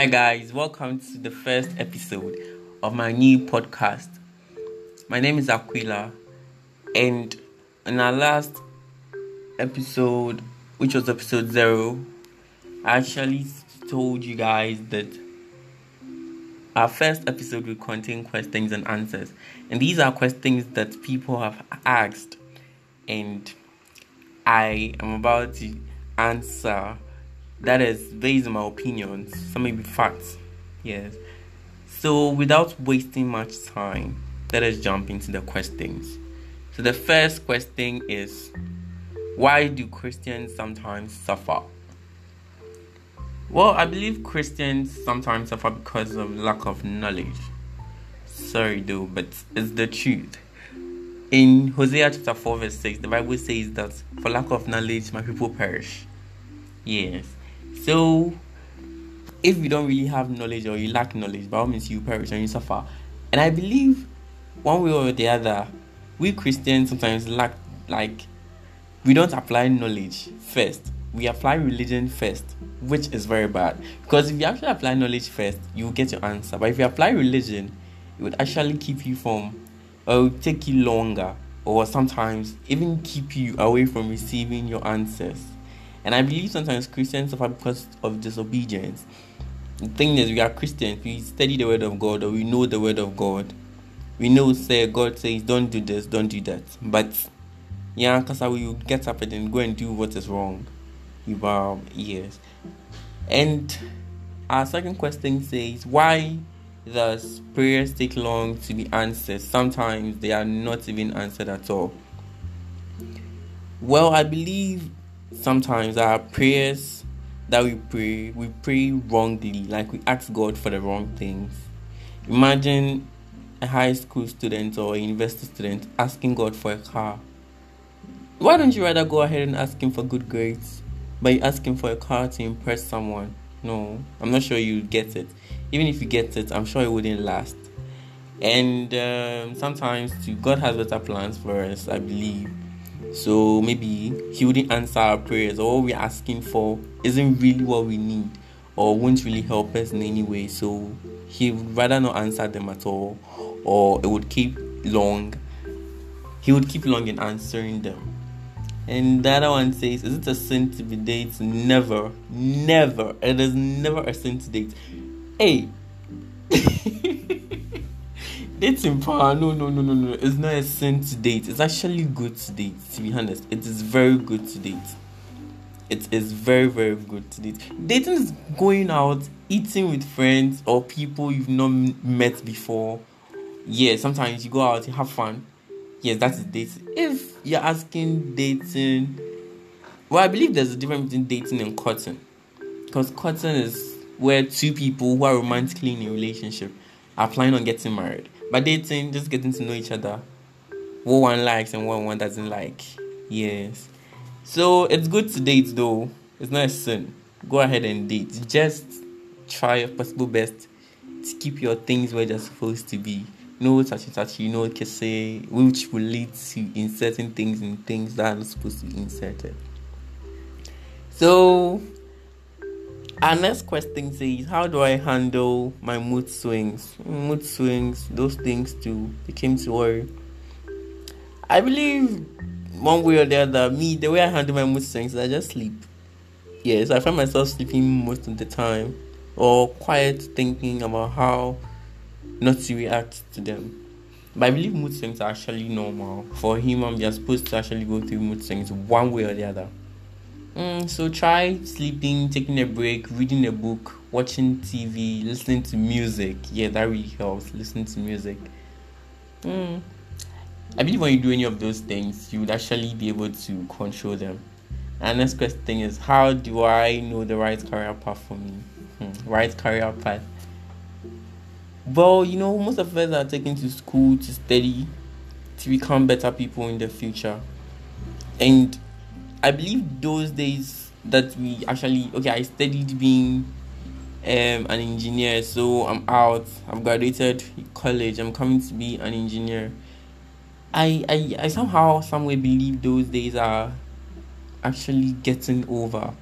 Hi, guys, welcome to the first episode of my new podcast. My name is Aquila, and in our last episode, which was episode zero, I actually told you guys that our first episode will contain questions and answers, and these are questions that people have asked, and I am about to answer that is based on my opinions, some may be facts. Yes. So without wasting much time, let us jump into the questions. So the first question is why do Christians sometimes suffer? Well, I believe Christians sometimes suffer because of lack of knowledge. Sorry though, but it's the truth. In Hosea chapter 4, verse 6, the Bible says that for lack of knowledge my people perish. Yes. So, if you don't really have knowledge or you lack knowledge, by all means you perish and you suffer. And I believe one way or the other, we Christians sometimes lack like we don't apply knowledge first. We apply religion first, which is very bad. Because if you actually apply knowledge first, you will get your answer. But if you apply religion, it would actually keep you from or take you longer or sometimes even keep you away from receiving your answers. And I believe sometimes Christians suffer because of disobedience. The thing is, we are Christians, we study the word of God or we know the word of God. We know, say, God says, don't do this, don't do that. But, yeah, because we get up and then go and do what is wrong with our ears. And our second question says, why does prayers take long to be answered? Sometimes they are not even answered at all. Well, I believe sometimes our prayers that we pray, we pray wrongly, like we ask God for the wrong things. Imagine a high school student or a university student asking God for a car. Why don't you rather go ahead and ask Him for good grades? But you ask Him for a car to impress someone. No, I'm not sure you get it. Even if you get it, I'm sure it wouldn't last. And um, sometimes, too, God has better plans for us, I believe. So maybe he wouldn't answer our prayers or we're asking for isn't really what we need or won't really help us in any way. So he would rather not answer them at all or it would keep long. He would keep long in answering them. And the other one says, Is it a sin to be dating? Never. Never. It is never a sin to date. Hey. dating power no no no no no it's not a sin to date. It's actually good to date to be honest. It is very good to date. It is very very good to date. Dating is going out eating with friends or people you've not met before. Yeah sometimes you go out you have fun. Yes that is dating. If you're asking dating well i believe there's a difference between dating and courting. Because courting is where two people who are romantically in a relationship are planning on getting married but dating, just getting to know each other, what one likes and what one doesn't like. Yes. So it's good to date though. It's not a sin. Go ahead and date. Just try your possible best to keep your things where they're supposed to be. No touchy touchy, no say which will lead to inserting things in things that are not supposed to be inserted. So our next question says, How do I handle my mood swings? Mood swings, those things too, they came to worry. I believe one way or the other, me, the way I handle my mood swings I just sleep. Yes, I find myself sleeping most of the time or quiet thinking about how not to react to them. But I believe mood swings are actually normal. For human, we are supposed to actually go through mood swings one way or the other. Mm, so try sleeping, taking a break, reading a book, watching TV, listening to music. Yeah, that really helps. Listening to music. Mm. I believe when you do any of those things, you would actually be able to control them. And next question is, how do I know the right career path for me? Hmm, right career path. Well, you know, most of us are taken to school to study to become better people in the future. And I believe those days that we actually okay, I studied being um, an engineer, so I'm out. I've graduated college. I'm coming to be an engineer. I I, I somehow someway believe those days are actually getting over.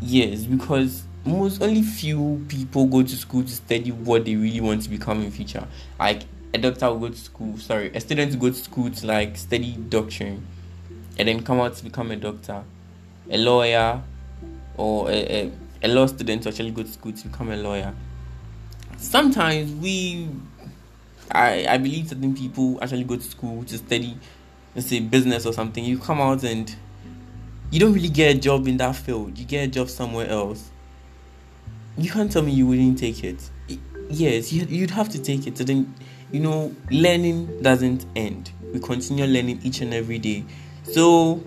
Yes, because most only few people go to school to study what they really want to become in future. Like a doctor will go to school, sorry, a student will go to school to like study doctrine and then come out to become a doctor. A lawyer or a, a, a law student to actually go to school to become a lawyer. Sometimes we I I believe certain people actually go to school to study let's say business or something. You come out and you don't really get a job in that field. You get a job somewhere else. You can't tell me you wouldn't take it. Yes, you'd have to take it. So then, you know, learning doesn't end. We continue learning each and every day. So,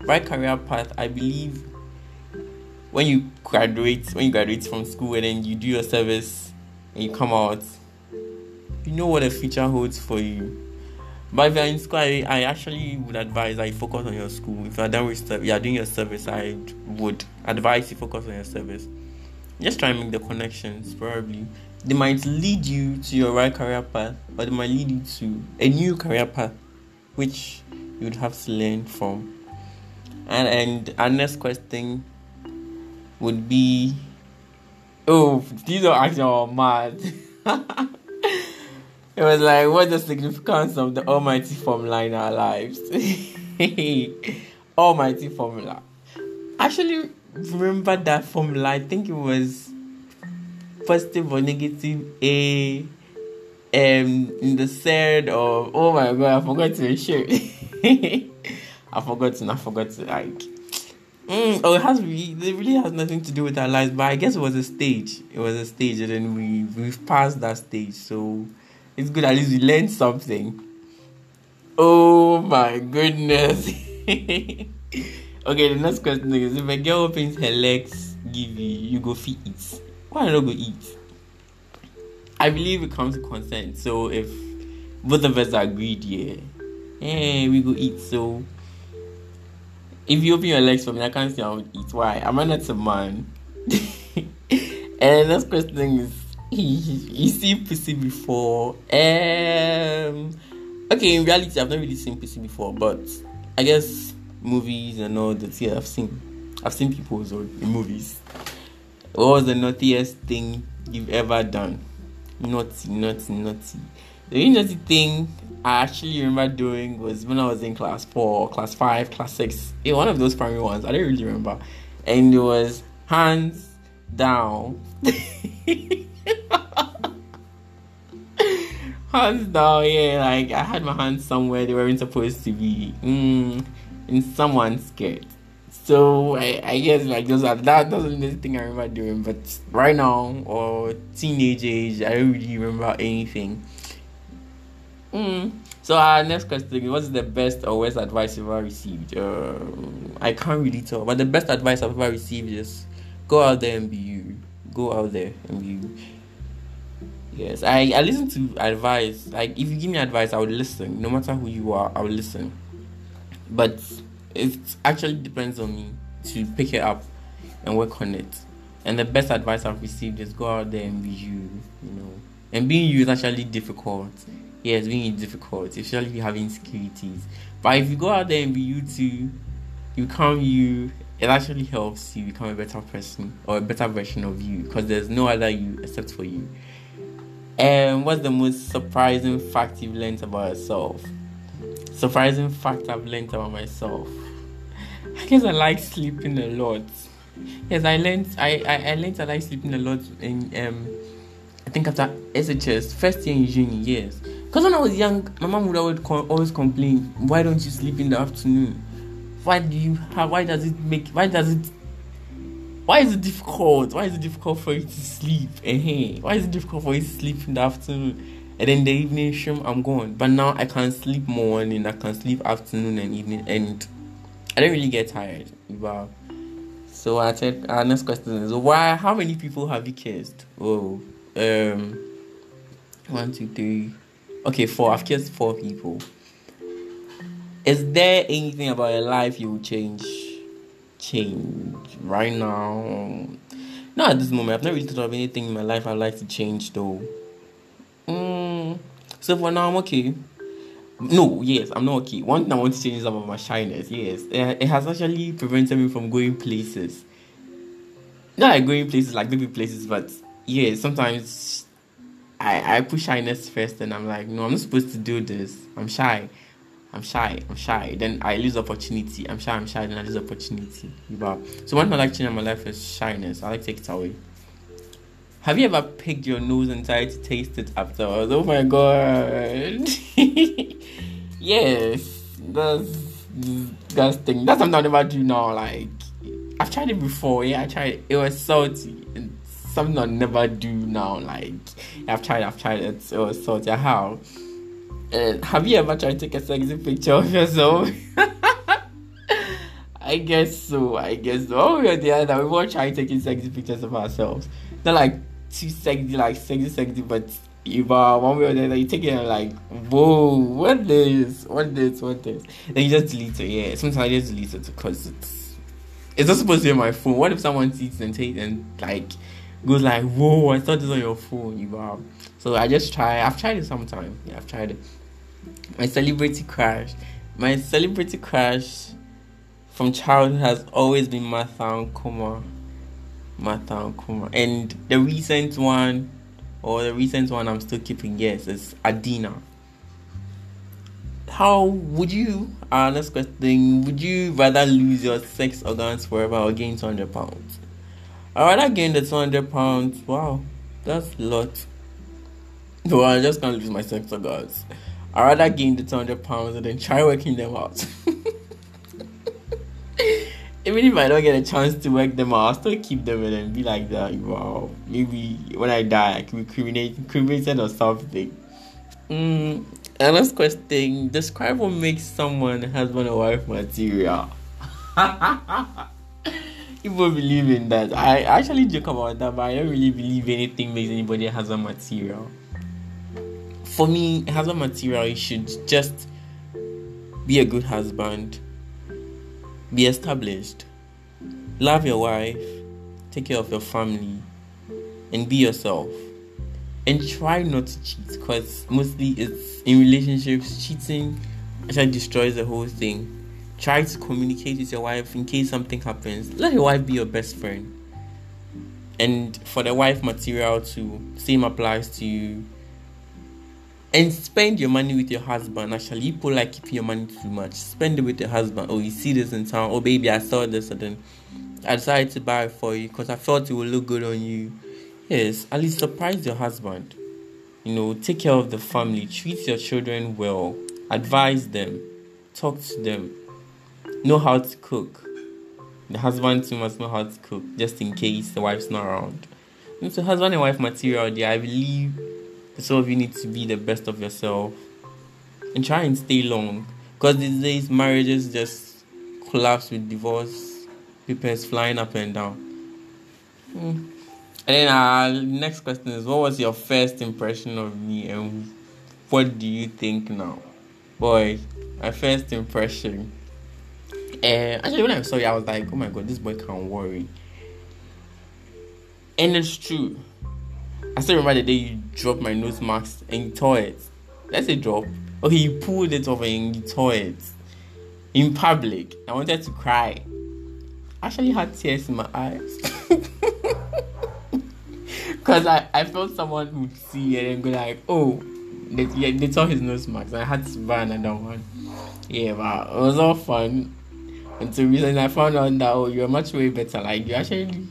right career path, I believe when you graduate, when you graduate from school and then you do your service and you come out, you know what the future holds for you but if you're in school, I, I actually would advise I focus on your school. If you're done with you are doing your service, I would advise you focus on your service. Just try and make the connections. Probably they might lead you to your right career path, or they might lead you to a new career path, which you would have to learn from. And and our next question would be, oh, these are actually mad. It was like, what's the significance of the almighty formula in our lives? almighty formula. Actually, remember that formula. I think it was positive or negative A um in the third of oh my god, I forgot to share. I forgot to I forgot to like mm, oh it has really it really has nothing to do with our lives, but I guess it was a stage. It was a stage and then we we've passed that stage. So it's good at least we learned something. Oh my goodness. okay, the next question is if a girl opens her legs, give you, you go feed eat. Why not go eat? I believe it comes to consent. So if both of us are agreed, yeah, hey, we go eat. So if you open your legs for me, I can't say I would eat. Why? Am I not a man? and next question is you see pussy before? Um, okay, in reality, I've not really seen pussy before, but I guess movies and all that. Yeah, I've seen. I've seen people in movies. What was the naughtiest thing you've ever done? Naughty, naughty, naughty. The only thing I actually remember doing was when I was in class four, class five, class six. Yeah, one of those primary ones. I don't really remember. And it was hands down. hands down, yeah. Like I had my hands somewhere they weren't supposed to be. Mm, in someone's skirt. So I, I guess like those are that doesn't the thing I remember doing. But right now or teenage age, I don't really remember anything. Mm. So our next question: What's the best or worst advice you've ever received? Uh, I can't really tell, but the best advice I've ever received is go out there and be you. Go out there and be you. Yes, I, I listen to advice. Like, if you give me advice, I would listen. No matter who you are, I will listen. But it actually depends on me to pick it up and work on it. And the best advice I've received is go out there and be you, you know. And being you is actually difficult. Yes, being difficult, especially if you have insecurities. But if you go out there and be you too, you become you, it actually helps you become a better person or a better version of you because there's no other you except for you. And what's the most surprising fact you've learned about yourself? Surprising fact I've learned about myself. I guess I like sleeping a lot. Yes, I learned I, I, I learned I like sleeping a lot in um I think after SHS first year in uni, yes. Because when I was young, my mom would always complain, why don't you sleep in the afternoon? Why do you have why does it make why does it why is it difficult? Why is it difficult for you to sleep? Why is it difficult for you to sleep in the afternoon? And then the evening, shum, I'm gone. But now I can sleep morning, I can sleep afternoon and evening, and I don't really get tired. Wow. So I our next question is why? How many people have you kissed? Oh, um, one, two, three. Okay, four. I've kissed four people. Is there anything about your life you would change? change right now. Not at this moment. I've not really thought of anything in my life I'd like to change though. Mm, so for now, I'm okay. No, yes, I'm not okay. One thing I want to change is about my shyness. Yes, it has actually prevented me from going places. not like going places like baby places, but yeah, sometimes I I push shyness first, and I'm like, no, I'm not supposed to do this. I'm shy. I'm shy, I'm shy. Then I lose opportunity. I'm shy, I'm shy, then I lose opportunity. So one thing I like changing my life is shyness. I like take it away. Have you ever picked your nose and tried to taste it afterwards? Oh my god. yes. That's disgusting. That's something I never do now. Like I've tried it before, yeah, I tried it. It was salty. It's something I never do now. Like I've tried, I've tried it. So, was salty. How? And have you ever tried to take a sexy picture of yourself? I guess so. I guess so. Oh, we're the other. We won't try taking sexy pictures of ourselves. Not like too sexy, like sexy, sexy, but uh, one way or the other, you take it and like, whoa, what this? What this? What this? Then you just delete it. Yeah, sometimes I just delete it because it's it's not supposed to be on my phone. What if someone sees and takes and like goes like, whoa, I thought this on your phone, you know. So I just try. I've tried it sometime. Yeah, I've tried it my celebrity crush. My celebrity crush from childhood has always been Martha Ankomah. Martha Ankomah. And the recent one, or the recent one I'm still keeping, yes, is Adina. How would you, uh, next question, would you rather lose your sex organs forever or gain 200 pounds? I rather gain the 200 pounds. Wow, that's a lot. No, I just can't lose my sex organs. I'd rather gain the 200 pounds and then try working them out. Even if I don't get a chance to work them out, I'll still keep them and then be like that. Wow, maybe when I die, I can be cremated or something. Mm, and last question describe what makes someone husband or wife material. People believe in that. I actually joke about that, but I don't really believe anything makes anybody husband material for me, husband material, you should just be a good husband, be established, love your wife, take care of your family, and be yourself. And try not to cheat because mostly it's in relationships, cheating actually destroys the whole thing. Try to communicate with your wife in case something happens. Let your wife be your best friend. And for the wife material to same applies to you and spend your money with your husband. Actually, people like keeping your money too much. Spend it with your husband. Oh, you see this in town. Oh, baby, I saw this, and then I decided to buy it for you because I thought it would look good on you. Yes, at least surprise your husband. You know, take care of the family. Treat your children well. Advise them. Talk to them. Know how to cook. The husband too must know how to cook, just in case the wife's not around. And so, husband and wife material, there, I believe some of you need to be the best of yourself and try and stay long. Because these days marriages just collapse with divorce papers flying up and down. Hmm. And then our uh, next question is what was your first impression of me and what do you think now? Boy, my first impression. Uh, actually when I saw you I was like, oh my god, this boy can't worry. And it's true. I still remember the day you dropped my nose mask and you tore it. Let's say drop. Okay, you pulled it off and you tore it in public. I wanted to cry. I actually had tears in my eyes. Because I, I felt someone would see it and go like, oh, they, yeah, they tore his nose mask. I had to buy another one. Yeah, but it was all fun. Until recently I found out that, oh, you're much way better. Like, you actually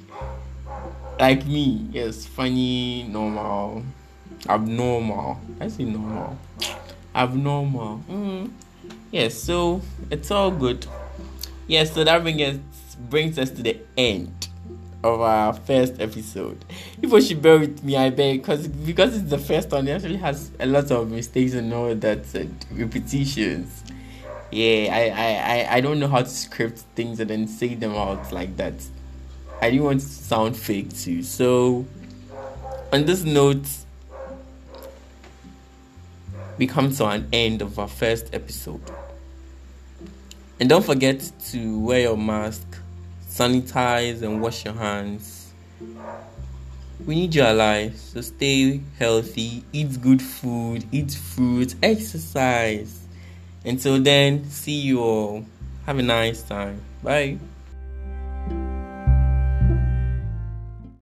like me, yes, funny, normal, abnormal. I say normal, abnormal. Mm. Yes, so it's all good. Yes, so that brings us brings us to the end of our first episode. People should bear with me, I beg, because because it's the first one. It actually has a lot of mistakes and all that and repetitions. Yeah, I, I, I, I don't know how to script things and then say them out like that. I didn't want to sound fake too. So, on this note, we come to an end of our first episode. And don't forget to wear your mask, sanitize, and wash your hands. We need you alive, so stay healthy, eat good food, eat fruit, exercise. Until then, see you all. Have a nice time. Bye.